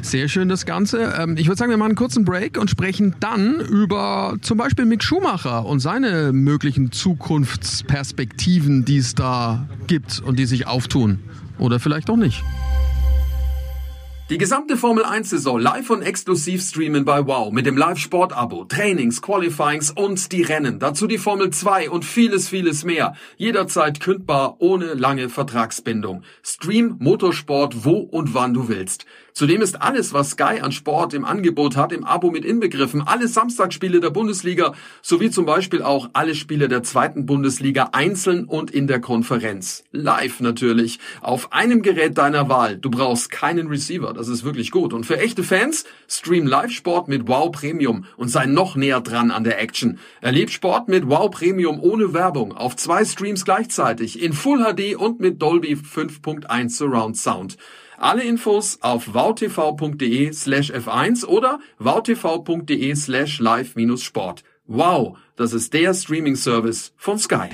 Sehr schön das Ganze. Ähm, ich würde sagen, wir machen einen kurzen Break und sprechen dann über zum Beispiel Mick Schumacher und seine möglichen Zukunftsperspektiven, die es da gibt und die sich auftun. Oder vielleicht auch nicht. Die gesamte Formel 1 Saison live und exklusiv streamen bei Wow mit dem Live-Sport-Abo, Trainings, Qualifyings und die Rennen. Dazu die Formel 2 und vieles, vieles mehr. Jederzeit kündbar, ohne lange Vertragsbindung. Stream Motorsport wo und wann du willst. Zudem ist alles, was Sky an Sport im Angebot hat, im Abo mit inbegriffen. Alle Samstagsspiele der Bundesliga sowie zum Beispiel auch alle Spiele der zweiten Bundesliga einzeln und in der Konferenz. Live natürlich. Auf einem Gerät deiner Wahl. Du brauchst keinen Receiver. Das ist wirklich gut. Und für echte Fans, stream Live-Sport mit Wow Premium und sei noch näher dran an der Action. Erleb Sport mit Wow Premium ohne Werbung auf zwei Streams gleichzeitig in Full HD und mit Dolby 5.1 Surround Sound. Alle Infos auf wowtv.de slash f1 oder wowtv.de slash live-sport. Wow, das ist der Streaming-Service von Sky.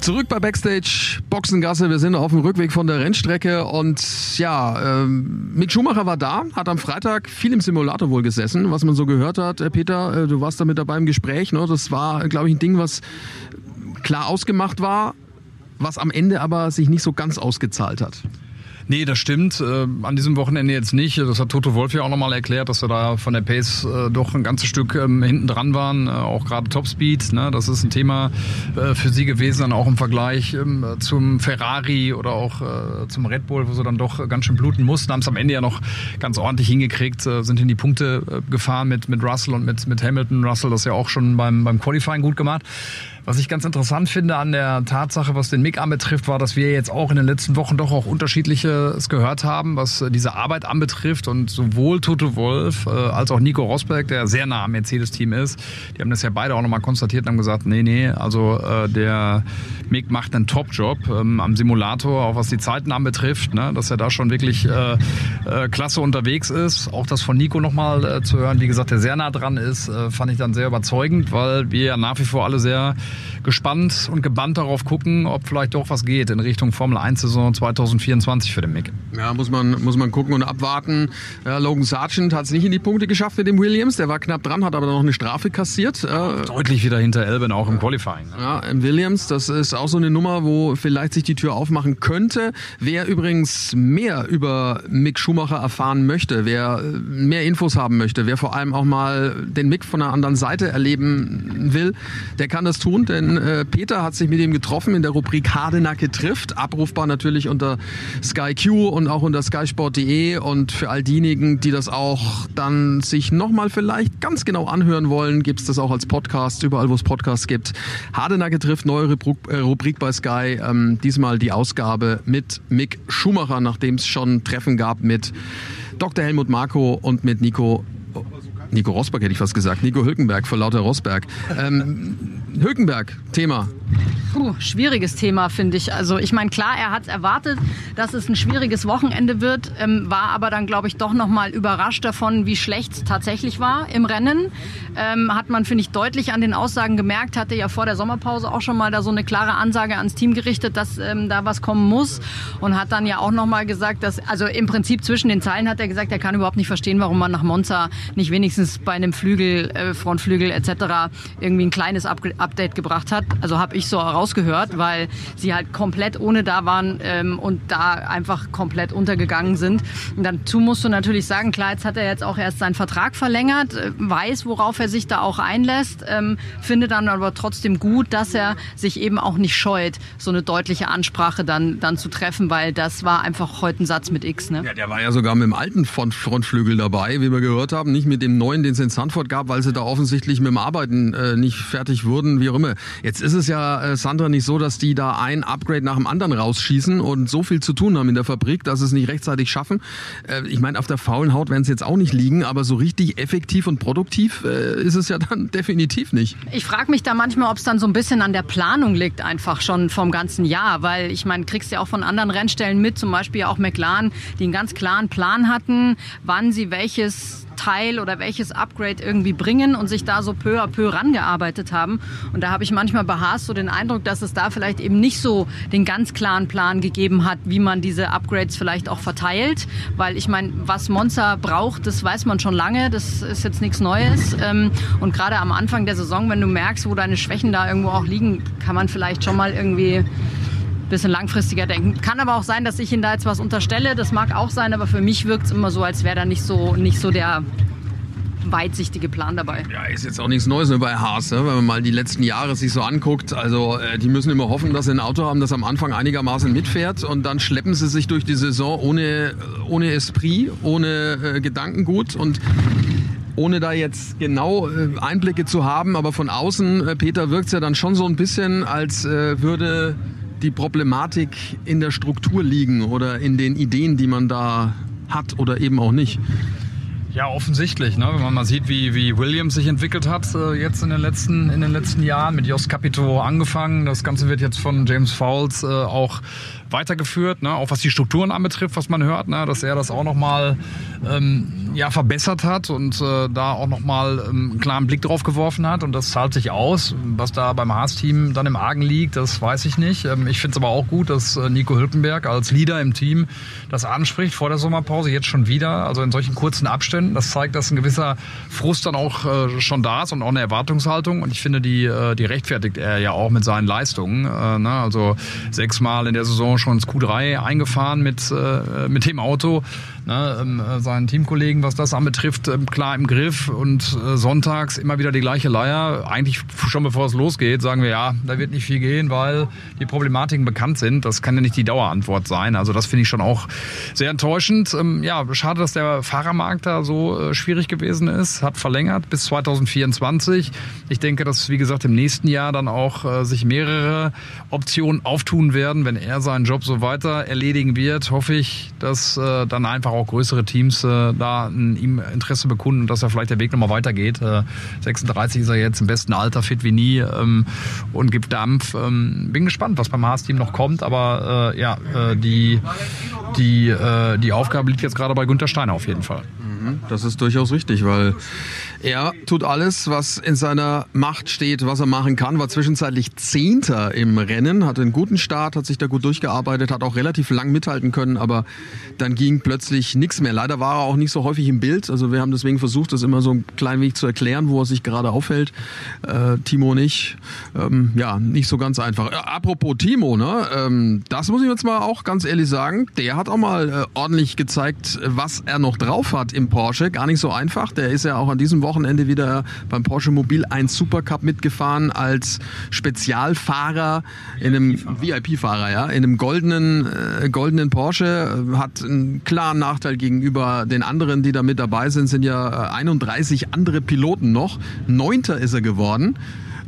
Zurück bei Backstage Boxengasse. Wir sind auf dem Rückweg von der Rennstrecke und ja, ähm, Mick Schumacher war da, hat am Freitag viel im Simulator wohl gesessen, was man so gehört hat. Äh, Peter, äh, du warst da mit dabei im Gespräch. Ne? Das war, glaube ich, ein Ding, was klar ausgemacht war, was am Ende aber sich nicht so ganz ausgezahlt hat. Nee, das stimmt. Äh, an diesem Wochenende jetzt nicht. Das hat Toto Wolf ja auch nochmal erklärt, dass wir da von der Pace äh, doch ein ganzes Stück ähm, hinten dran waren. Äh, auch gerade Topspeed. Ne? Das ist ein Thema für sie gewesen, dann auch im Vergleich ähm, zum Ferrari oder auch zum Red Bull, wo sie dann doch ganz schön bluten mussten. Haben es am Ende ja noch ganz ordentlich hingekriegt, sind in die Punkte gefahren mit, mit Russell und mit, mit Hamilton. Russell das ja auch schon beim, beim Qualifying gut gemacht. Was ich ganz interessant finde an der Tatsache, was den Mick anbetrifft, war, dass wir jetzt auch in den letzten Wochen doch auch unterschiedliches gehört haben, was diese Arbeit anbetrifft. Und sowohl Toto Wolf äh, als auch Nico Rosberg, der sehr nah am Mercedes-Team ist, die haben das ja beide auch nochmal konstatiert und haben gesagt, nee, nee, also äh, der Mick macht einen Top-Job ähm, am Simulator, auch was die Zeiten anbetrifft, ne, dass er da schon wirklich äh, äh, klasse unterwegs ist. Auch das von Nico nochmal äh, zu hören, wie gesagt, der sehr nah dran ist, äh, fand ich dann sehr überzeugend, weil wir ja nach wie vor alle sehr gespannt und gebannt darauf gucken, ob vielleicht doch was geht in Richtung Formel 1 Saison 2024 für den Mick. Ja, muss man, muss man gucken und abwarten. Ja, Logan Sargent hat es nicht in die Punkte geschafft mit dem Williams. Der war knapp dran, hat aber noch eine Strafe kassiert. Äh, Deutlich wieder hinter Elben, auch im Qualifying. Ne? Ja, im Williams, das ist auch so eine Nummer, wo vielleicht sich die Tür aufmachen könnte. Wer übrigens mehr über Mick Schumacher erfahren möchte, wer äh, mehr Infos haben möchte, wer vor allem auch mal den Mick von der anderen Seite erleben will, der kann das tun, denn äh, Peter hat sich mit ihm getroffen in der Rubrik Hardenacke trifft. Abrufbar natürlich unter Sky Q und auch unter skysport.de und für all diejenigen, die das auch dann sich nochmal vielleicht ganz genau anhören wollen, gibt es das auch als Podcast, überall wo es Podcasts gibt. Hardenacke trifft, neue Rubrik, äh, Rubrik bei Sky, ähm, diesmal die Ausgabe mit Mick Schumacher, nachdem es schon Treffen gab mit Dr. Helmut Marko und mit Nico Nico Rosberg hätte ich fast gesagt. Nico Hülkenberg vor lauter Rosberg. Ähm, Hülkenberg, Thema. Puh, schwieriges Thema, finde ich. Also ich meine, klar, er hat erwartet, dass es ein schwieriges Wochenende wird, ähm, war aber dann, glaube ich, doch nochmal überrascht davon, wie schlecht es tatsächlich war im Rennen. Ähm, hat man, finde ich, deutlich an den Aussagen gemerkt, hatte ja vor der Sommerpause auch schon mal da so eine klare Ansage ans Team gerichtet, dass ähm, da was kommen muss und hat dann ja auch nochmal gesagt, dass, also im Prinzip zwischen den Zeilen hat er gesagt, er kann überhaupt nicht verstehen, warum man nach Monza nicht wenigstens bei einem Flügel, äh, Frontflügel etc. irgendwie ein kleines Up Update gebracht hat. Also habe ich so rausgehört, weil sie halt komplett ohne da waren ähm, und da einfach komplett untergegangen sind. Und dazu musst du natürlich sagen, klar, jetzt hat er jetzt auch erst seinen Vertrag verlängert, äh, weiß, worauf er sich da auch einlässt, ähm, finde dann aber trotzdem gut, dass er sich eben auch nicht scheut, so eine deutliche Ansprache dann, dann zu treffen, weil das war einfach heute ein Satz mit X. Ne? Ja, der war ja sogar mit dem alten Frontflügel dabei, wie wir gehört haben, nicht mit dem neuen, den es in Sanford gab, weil sie da offensichtlich mit dem Arbeiten äh, nicht fertig wurden, wie auch immer. Jetzt ist es ja, äh, Sandra, nicht so, dass die da ein Upgrade nach dem anderen rausschießen und so viel zu tun haben in der Fabrik, dass sie es nicht rechtzeitig schaffen. Äh, ich meine, auf der faulen Haut werden sie jetzt auch nicht liegen, aber so richtig effektiv und produktiv äh, ist es ja dann definitiv nicht. Ich frage mich da manchmal, ob es dann so ein bisschen an der Planung liegt, einfach schon vom ganzen Jahr, weil ich meine, kriegst ja auch von anderen Rennstellen mit, zum Beispiel auch McLaren, die einen ganz klaren Plan hatten, wann sie welches Teil oder welches Upgrade irgendwie bringen und sich da so peu à peu rangearbeitet haben. Und da habe ich manchmal bei Haas so den Eindruck, dass es da vielleicht eben nicht so den ganz klaren Plan gegeben hat, wie man diese Upgrades vielleicht auch verteilt. Weil ich meine, was Monza braucht, das weiß man schon lange, das ist jetzt nichts Neues. Ähm, und gerade am Anfang der Saison, wenn du merkst, wo deine Schwächen da irgendwo auch liegen, kann man vielleicht schon mal irgendwie bisschen langfristiger denken. Kann aber auch sein, dass ich Ihnen da jetzt was unterstelle. Das mag auch sein, aber für mich wirkt es immer so, als wäre da nicht so, nicht so der weitsichtige Plan dabei. Ja, ist jetzt auch nichts Neues ne, bei Haas, ne? wenn man mal die letzten Jahre sich so anguckt. Also äh, die müssen immer hoffen, dass sie ein Auto haben, das am Anfang einigermaßen mitfährt und dann schleppen sie sich durch die Saison ohne, ohne Esprit, ohne äh, Gedankengut und ohne da jetzt genau äh, Einblicke zu haben, aber von außen, äh, Peter, wirkt es ja dann schon so ein bisschen, als äh, würde die Problematik in der Struktur liegen oder in den Ideen, die man da hat oder eben auch nicht. Ja, offensichtlich. Ne? Wenn man mal sieht, wie, wie Williams sich entwickelt hat äh, jetzt in den, letzten, in den letzten Jahren, mit Jos Capito angefangen. Das Ganze wird jetzt von James Fowles äh, auch weitergeführt, ne? auch was die Strukturen anbetrifft, was man hört, ne? dass er das auch nochmal ähm, ja, verbessert hat und äh, da auch nochmal ähm, einen klaren Blick drauf geworfen hat und das zahlt sich aus. Was da beim Haas-Team dann im Argen liegt, das weiß ich nicht. Ähm, ich finde es aber auch gut, dass äh, Nico Hülkenberg als Leader im Team das anspricht vor der Sommerpause, jetzt schon wieder, also in solchen kurzen Abständen. Das zeigt, dass ein gewisser Frust dann auch äh, schon da ist und auch eine Erwartungshaltung und ich finde, die, äh, die rechtfertigt er ja auch mit seinen Leistungen. Äh, ne? Also sechsmal in der Saison schon ins Q3 eingefahren mit, äh, mit dem Auto ne, ähm, äh, seinen Teamkollegen, was das anbetrifft, ähm, klar im Griff und äh, sonntags immer wieder die gleiche Leier. Eigentlich schon bevor es losgeht, sagen wir ja, da wird nicht viel gehen, weil die Problematiken bekannt sind. Das kann ja nicht die Dauerantwort sein. Also das finde ich schon auch sehr enttäuschend. Ähm, ja, schade, dass der Fahrermarkt da so äh, schwierig gewesen ist. Hat verlängert bis 2024. Ich denke, dass, wie gesagt, im nächsten Jahr dann auch äh, sich mehrere Optionen auftun werden. Wenn er seinen Job so weiter erledigen wird, hoffe ich, dass äh, dann einfach auch größere Teams äh, da ein, ihm Interesse bekunden, dass er vielleicht der Weg nochmal weitergeht. Äh, 36 ist er jetzt im besten Alter, fit wie nie ähm, und gibt Dampf. Ähm, bin gespannt, was beim Haas-Team noch kommt, aber äh, ja, äh, die, die, äh, die Aufgabe liegt jetzt gerade bei Günter Steiner auf jeden Fall. Mhm. Das ist durchaus richtig, weil er tut alles, was in seiner Macht steht, was er machen kann. War zwischenzeitlich Zehnter im Rennen, hatte einen guten Start, hat sich da gut durchgearbeitet, hat auch relativ lang mithalten können, aber dann ging plötzlich nichts mehr. Leider war er auch nicht so häufig im Bild. Also wir haben deswegen versucht, das immer so ein klein wenig zu erklären, wo er sich gerade aufhält. Äh, Timo nicht. Ähm, ja, nicht so ganz einfach. Äh, apropos Timo, ne? Ähm, das muss ich jetzt mal auch ganz ehrlich sagen. Der hat auch mal äh, ordentlich gezeigt, was er noch drauf hat im Porsche. Gar nicht so einfach. Der ist ja auch an diesem Wochenende wieder beim Porsche Mobil 1 Supercup mitgefahren als Spezialfahrer in einem VIP-Fahrer, ja, in einem goldenen, äh, goldenen Porsche. Äh, hat einen klaren Nachteil gegenüber den anderen, die da mit dabei sind. Sind ja 31 andere Piloten noch. Neunter ist er geworden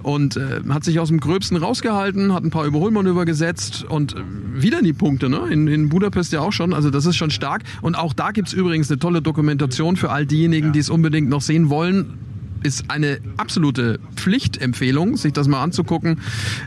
und äh, hat sich aus dem Gröbsten rausgehalten, hat ein paar Überholmanöver gesetzt und äh, wieder die Punkte, ne? In, in Budapest ja auch schon. Also das ist schon stark. Und auch da gibt's übrigens eine tolle Dokumentation für all diejenigen, die es unbedingt noch sehen wollen ist eine absolute Pflichtempfehlung, sich das mal anzugucken.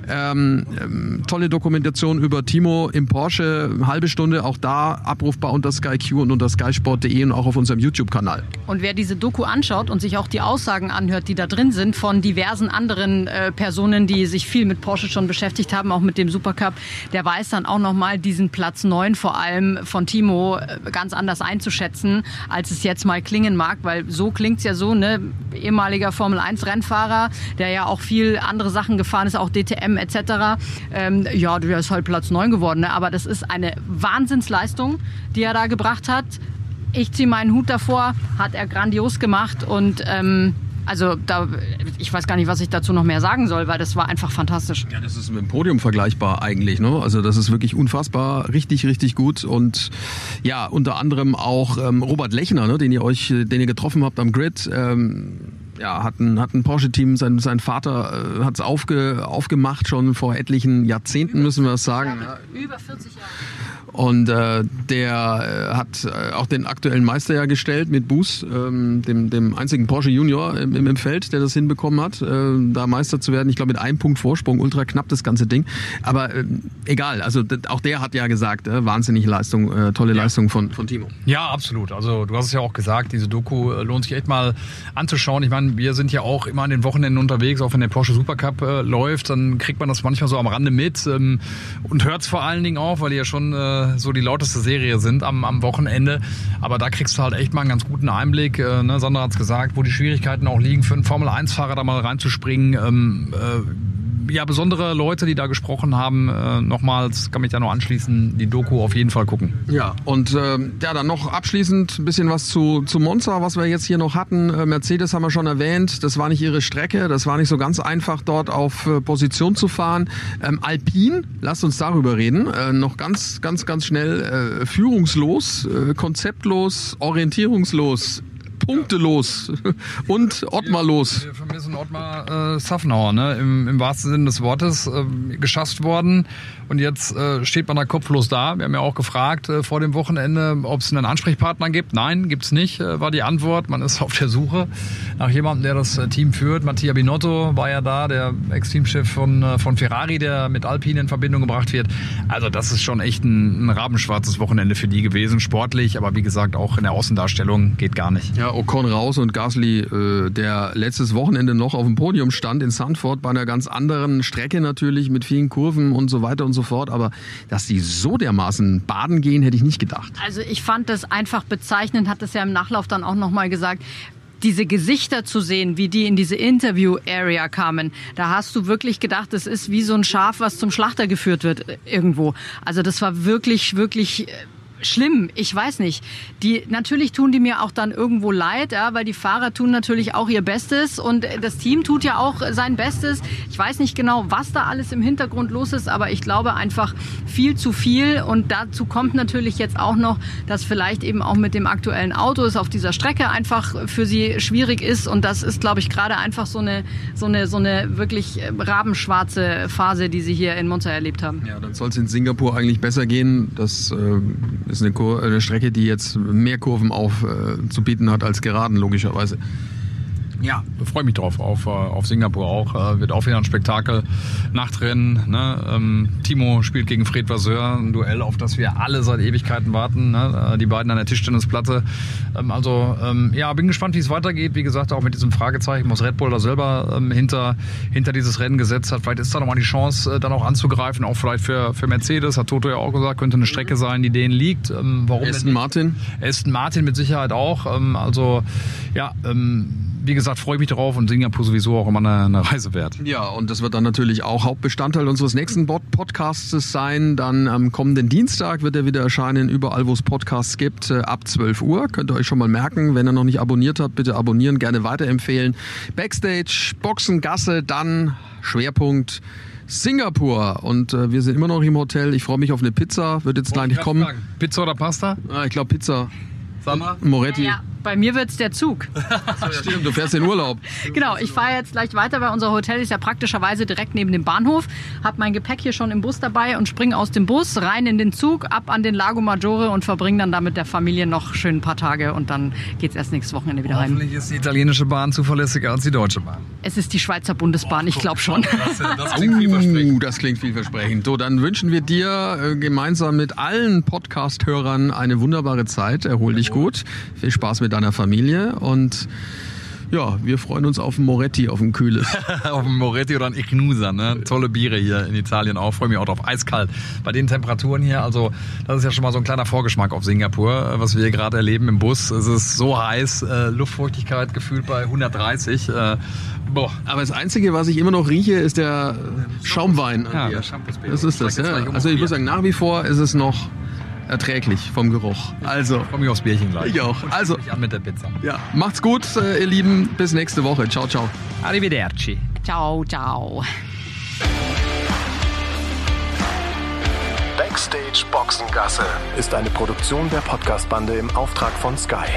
Ähm, ähm, tolle Dokumentation über Timo im Porsche, halbe Stunde, auch da abrufbar unter SkyQ und unter skysport.de und auch auf unserem YouTube-Kanal. Und wer diese Doku anschaut und sich auch die Aussagen anhört, die da drin sind von diversen anderen äh, Personen, die sich viel mit Porsche schon beschäftigt haben, auch mit dem Supercup, der weiß dann auch nochmal diesen Platz 9 vor allem von Timo äh, ganz anders einzuschätzen, als es jetzt mal klingen mag, weil so klingt's ja so, ne, immer ehemaliger Formel 1 Rennfahrer, der ja auch viel andere Sachen gefahren ist, auch DTM etc. Ähm, ja, der ist halt Platz 9 geworden. Ne? Aber das ist eine Wahnsinnsleistung, die er da gebracht hat. Ich ziehe meinen Hut davor, hat er grandios gemacht und ähm, also da, ich weiß gar nicht, was ich dazu noch mehr sagen soll, weil das war einfach fantastisch. Ja, das ist mit dem Podium vergleichbar eigentlich. Ne? Also das ist wirklich unfassbar, richtig, richtig gut. Und ja, unter anderem auch ähm, Robert Lechner, ne, den ihr euch, den ihr getroffen habt am Grid. Ähm, ja, hat ein, hat ein Porsche-Team, sein, sein Vater äh, hat es aufge, aufgemacht, schon vor etlichen Jahrzehnten, müssen wir es sagen. Über 40 Jahre. Und äh, der äh, hat äh, auch den aktuellen Meister ja gestellt mit Boos, ähm, dem, dem einzigen Porsche Junior im, im Feld, der das hinbekommen hat, äh, da Meister zu werden. Ich glaube mit einem Punkt Vorsprung, ultra knapp das ganze Ding. Aber äh, egal, also auch der hat ja gesagt, äh, wahnsinnige Leistung, äh, tolle ja. Leistung von, von Timo. Ja, absolut. Also du hast es ja auch gesagt, diese Doku äh, lohnt sich echt mal anzuschauen. Ich meine, wir sind ja auch immer an den Wochenenden unterwegs, auch wenn der Porsche Supercup äh, läuft, dann kriegt man das manchmal so am Rande mit ähm, und hört es vor allen Dingen auch, weil die ja schon äh, so die lauteste Serie sind am, am Wochenende. Aber da kriegst du halt echt mal einen ganz guten Einblick. Äh, ne? Sandra hat es gesagt, wo die Schwierigkeiten auch liegen, für einen Formel-1-Fahrer da mal reinzuspringen. Ähm, äh, ja, besondere Leute, die da gesprochen haben. Äh, nochmals kann mich da noch anschließen, die Doku auf jeden Fall gucken. Ja, und äh, ja, dann noch abschließend ein bisschen was zu, zu Monza, was wir jetzt hier noch hatten. Äh, Mercedes haben wir schon erwähnt, das war nicht ihre Strecke, das war nicht so ganz einfach, dort auf äh, Position zu fahren. Ähm, Alpin, lasst uns darüber reden. Äh, noch ganz, ganz, ganz schnell äh, führungslos, konzeptlos, orientierungslos punktelos und Ottmar los. Wir vermissen Ottmar äh, Safnauer, ne? Im, Im, wahrsten Sinne des Wortes äh, geschafft worden. Und jetzt äh, steht man da kopflos da. Wir haben ja auch gefragt äh, vor dem Wochenende, ob es einen Ansprechpartner gibt. Nein, gibt's nicht, äh, war die Antwort. Man ist auf der Suche nach jemandem, der das äh, Team führt. Mattia Binotto war ja da, der Ex-Teamchef von, äh, von Ferrari, der mit Alpine in Verbindung gebracht wird. Also das ist schon echt ein, ein rabenschwarzes Wochenende für die gewesen, sportlich, aber wie gesagt auch in der Außendarstellung geht gar nicht. Ja, Ocon raus und Gasly, äh, der letztes Wochenende noch auf dem Podium stand in Sandford bei einer ganz anderen Strecke natürlich mit vielen Kurven und so weiter und so fort. Aber dass die so dermaßen baden gehen, hätte ich nicht gedacht. Also ich fand das einfach bezeichnend, hat es ja im Nachlauf dann auch nochmal gesagt diese Gesichter zu sehen, wie die in diese Interview-Area kamen, da hast du wirklich gedacht, das ist wie so ein Schaf, was zum Schlachter geführt wird äh, irgendwo. Also das war wirklich, wirklich äh, schlimm. Ich weiß nicht. Die, natürlich tun die mir auch dann irgendwo leid, ja, weil die Fahrer tun natürlich auch ihr Bestes und das Team tut ja auch sein Bestes. Ich weiß nicht genau, was da alles im Hintergrund los ist, aber ich glaube einfach viel zu viel und dazu kommt natürlich jetzt auch noch, dass vielleicht eben auch mit dem aktuellen Auto es auf dieser Strecke einfach für sie schwierig ist und das ist, glaube ich, gerade einfach so eine, so eine, so eine wirklich rabenschwarze Phase, die sie hier in Monza erlebt haben. Ja, dann soll es in Singapur eigentlich besser gehen. Das äh, ist eine, Kur eine Strecke, die jetzt mehr Kurven aufzubieten äh, hat als geraden, logischerweise. Ja, freue mich drauf, auf, äh, auf Singapur auch. Äh, wird auch wieder ein Spektakel. Nachtrennen. Ne? Ähm, Timo spielt gegen Fred Vasseur, ein Duell, auf das wir alle seit Ewigkeiten warten. Ne? Äh, die beiden an der Tischtennisplatte. Ähm, also ähm, ja, bin gespannt, wie es weitergeht. Wie gesagt, auch mit diesem Fragezeichen, was Red Bull da selber ähm, hinter, hinter dieses Rennen gesetzt hat. Vielleicht ist da nochmal die Chance, äh, dann auch anzugreifen, auch vielleicht für, für Mercedes. Hat Toto ja auch gesagt, könnte eine Strecke sein, die denen liegt. Ähm, warum Aston Martin? Aston Martin mit Sicherheit auch. Ähm, also ja, ähm, wie gesagt, freue ich mich darauf und Singapur sowieso auch immer eine, eine, Reise wert. Ja, und das wird dann natürlich auch Hauptbestandteil unseres nächsten Podcasts sein. Dann am kommenden Dienstag wird er wieder erscheinen, überall wo es Podcasts gibt, äh, ab 12 Uhr. Könnt ihr euch schon mal merken. Wenn ihr noch nicht abonniert habt, bitte abonnieren, gerne weiterempfehlen. Backstage, Boxengasse, dann Schwerpunkt Singapur. Und äh, wir sind immer noch im Hotel. Ich freue mich auf eine Pizza. Wird jetzt gleich nicht kommen. Fragen. Pizza oder Pasta? Ah, ich glaube Pizza. Sag mal. Moretti. Ja, bei mir wird's der Zug. Stimmt, du fährst in Urlaub. Genau, ich fahre jetzt gleich weiter, weil unser Hotel ist ja praktischerweise direkt neben dem Bahnhof. Hab mein Gepäck hier schon im Bus dabei und springe aus dem Bus rein in den Zug, ab an den Lago Maggiore und verbringe dann da mit der Familie noch schön ein paar Tage und dann geht's erst nächstes Wochenende wieder heim. Hoffentlich ist die italienische Bahn zuverlässiger als die deutsche Bahn. Es ist die Schweizer Bundesbahn, ich glaube schon. Das, das, klingt vielversprechend. Uh, das klingt vielversprechend. So, dann wünschen wir dir äh, gemeinsam mit allen Podcast-Hörern eine wunderbare Zeit. Erhol dich gut. Viel Spaß mit deiner Familie und ja, wir freuen uns auf ein Moretti, auf ein kühles. auf ein Moretti oder ein Ignusa, ne? Tolle Biere hier in Italien auch. Freue mich auch drauf. Eiskalt. Bei den Temperaturen hier, also das ist ja schon mal so ein kleiner Vorgeschmack auf Singapur, was wir hier gerade erleben im Bus. Es ist so heiß, äh, Luftfeuchtigkeit gefühlt bei 130. Äh, boah. Aber das Einzige, was ich immer noch rieche, ist der Schaumwein. Ja, der. Das ist das, ja. Also ich muss sagen, nach wie vor ist es noch erträglich vom Geruch. Also. Ich freue mich aufs Bierchen gleich. Ich auch. Also. Ich an mit der Pizza. Ja. Macht's gut, äh, ihr Lieben. Bis nächste Woche. Ciao, ciao. Arrivederci. Ciao, ciao. Backstage Boxengasse ist eine Produktion der Podcastbande im Auftrag von Sky.